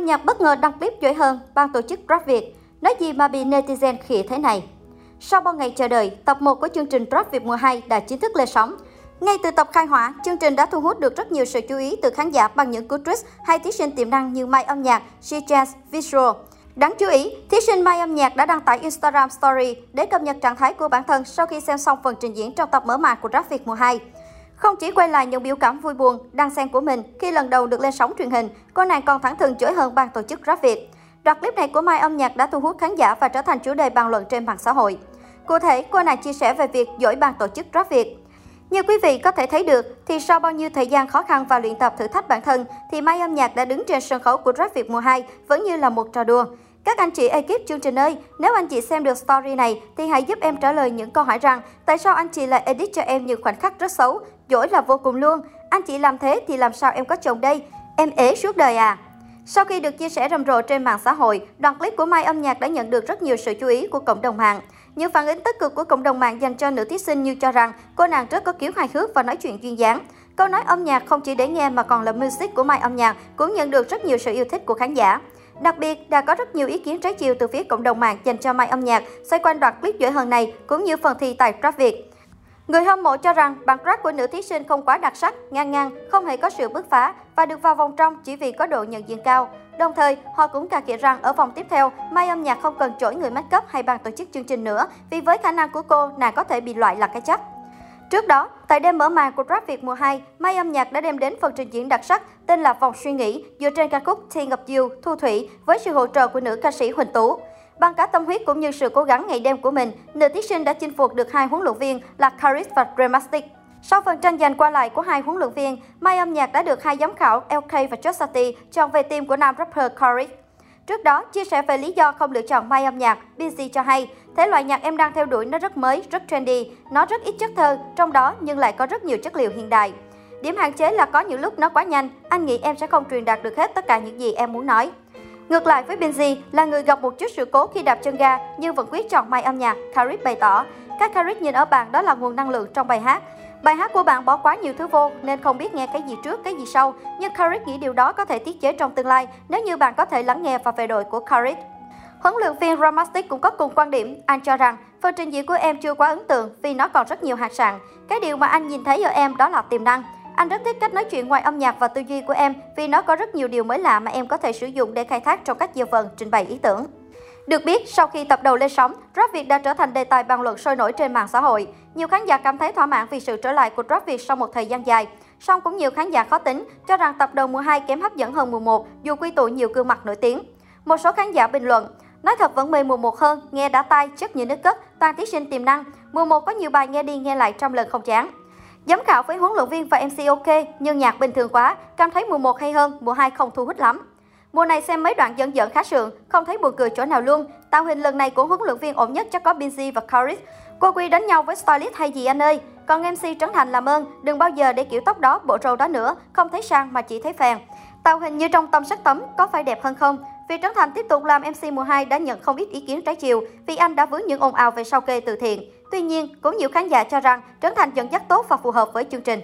âm nhạc bất ngờ đăng clip dối hơn ban tổ chức Rap Việt. Nói gì mà bị netizen khỉ thế này? Sau bao ngày chờ đợi, tập 1 của chương trình Rap Việt mùa 2 đã chính thức lên sóng. Ngay từ tập khai hỏa, chương trình đã thu hút được rất nhiều sự chú ý từ khán giả bằng những cú twist hay thí sinh tiềm năng như Mai âm nhạc, She Jazz, Visual. Đáng chú ý, thí sinh Mai âm nhạc đã đăng tải Instagram Story để cập nhật trạng thái của bản thân sau khi xem xong phần trình diễn trong tập mở màn của Rap Việt mùa 2. Không chỉ quay lại những biểu cảm vui buồn, đăng xen của mình khi lần đầu được lên sóng truyền hình, cô nàng còn thẳng thừng chửi hơn ban tổ chức Rap Việt. Đoạn clip này của Mai âm nhạc đã thu hút khán giả và trở thành chủ đề bàn luận trên mạng xã hội. Cụ thể, cô nàng chia sẻ về việc dỗi ban tổ chức Rap Việt. Như quý vị có thể thấy được, thì sau bao nhiêu thời gian khó khăn và luyện tập thử thách bản thân, thì Mai âm nhạc đã đứng trên sân khấu của Rap Việt mùa 2 vẫn như là một trò đùa. Các anh chị ekip chương trình ơi, nếu anh chị xem được story này thì hãy giúp em trả lời những câu hỏi rằng tại sao anh chị lại edit cho em những khoảnh khắc rất xấu, dỗi là vô cùng luôn. Anh chị làm thế thì làm sao em có chồng đây? Em ế suốt đời à? Sau khi được chia sẻ rầm rộ trên mạng xã hội, đoạn clip của Mai âm nhạc đã nhận được rất nhiều sự chú ý của cộng đồng mạng. Những phản ứng tích cực của cộng đồng mạng dành cho nữ thí sinh như cho rằng cô nàng rất có kiểu hài hước và nói chuyện duyên dáng. Câu nói âm nhạc không chỉ để nghe mà còn là music của Mai âm nhạc cũng nhận được rất nhiều sự yêu thích của khán giả. Đặc biệt, đã có rất nhiều ý kiến trái chiều từ phía cộng đồng mạng dành cho Mai âm nhạc xoay quanh đoạn clip dễ hơn này cũng như phần thi tại Rap Việt. Người hâm mộ cho rằng bản rap của nữ thí sinh không quá đặc sắc, ngang ngang, không hề có sự bứt phá và được vào vòng trong chỉ vì có độ nhận diện cao. Đồng thời, họ cũng cà kịa rằng ở vòng tiếp theo, Mai âm nhạc không cần chổi người make up hay ban tổ chức chương trình nữa vì với khả năng của cô, nàng có thể bị loại là cái chắc. Trước đó, tại đêm mở màn của Rap Việt mùa 2, Mai âm nhạc đã đem đến phần trình diễn đặc sắc tên là Vòng suy nghĩ dựa trên ca khúc Thiên Ngập Diêu, Thu Thủy với sự hỗ trợ của nữ ca sĩ Huỳnh Tú. Bằng cả tâm huyết cũng như sự cố gắng ngày đêm của mình, nữ thí sinh đã chinh phục được hai huấn luyện viên là Caris và Dramatic. Sau phần tranh giành qua lại của hai huấn luyện viên, Mai âm nhạc đã được hai giám khảo LK và Josati chọn về team của nam rapper Caris. Trước đó, chia sẻ về lý do không lựa chọn Mai âm nhạc, Busy cho hay, thể loại nhạc em đang theo đuổi nó rất mới, rất trendy, nó rất ít chất thơ, trong đó nhưng lại có rất nhiều chất liệu hiện đại. Điểm hạn chế là có những lúc nó quá nhanh, anh nghĩ em sẽ không truyền đạt được hết tất cả những gì em muốn nói. Ngược lại với Benji là người gặp một chút sự cố khi đạp chân ga nhưng vẫn quyết chọn Mai âm nhạc, Karis bày tỏ. Các Karis nhìn ở bạn đó là nguồn năng lượng trong bài hát. Bài hát của bạn bỏ quá nhiều thứ vô nên không biết nghe cái gì trước, cái gì sau. Nhưng Carrick nghĩ điều đó có thể tiết chế trong tương lai nếu như bạn có thể lắng nghe và về đội của Carrick. Huấn luyện viên Ramastic cũng có cùng quan điểm. Anh cho rằng phần trình diễn của em chưa quá ấn tượng vì nó còn rất nhiều hạt sạn. Cái điều mà anh nhìn thấy ở em đó là tiềm năng. Anh rất thích cách nói chuyện ngoài âm nhạc và tư duy của em vì nó có rất nhiều điều mới lạ mà em có thể sử dụng để khai thác trong các giờ phần trình bày ý tưởng. Được biết, sau khi tập đầu lên sóng, Rap Việt đã trở thành đề tài bàn luận sôi nổi trên mạng xã hội. Nhiều khán giả cảm thấy thỏa mãn vì sự trở lại của Rap Việt sau một thời gian dài. Song cũng nhiều khán giả khó tính cho rằng tập đầu mùa 2 kém hấp dẫn hơn mùa 1 dù quy tụ nhiều gương mặt nổi tiếng. Một số khán giả bình luận, nói thật vẫn mê mùa 1 hơn, nghe đã tai, chất như nước cất, toàn thí sinh tiềm năng. Mùa 1 có nhiều bài nghe đi nghe lại trong lần không chán. Giám khảo với huấn luyện viên và MC ok, nhưng nhạc bình thường quá, cảm thấy mùa 1 hay hơn, mùa 2 không thu hút lắm. Mùa này xem mấy đoạn dẫn dẫn khá sượng, không thấy buồn cười chỗ nào luôn. Tạo hình lần này của huấn luyện viên ổn nhất chắc có Binzi và Caris. Cô Quy đánh nhau với stylist hay gì anh ơi? Còn MC Trấn Thành làm ơn, đừng bao giờ để kiểu tóc đó, bộ râu đó nữa, không thấy sang mà chỉ thấy phèn. Tạo hình như trong tâm sắc tấm, có phải đẹp hơn không? Vì Trấn Thành tiếp tục làm MC mùa 2 đã nhận không ít ý kiến trái chiều vì anh đã vướng những ồn ào về sao kê từ thiện. Tuy nhiên, cũng nhiều khán giả cho rằng Trấn Thành dẫn dắt tốt và phù hợp với chương trình.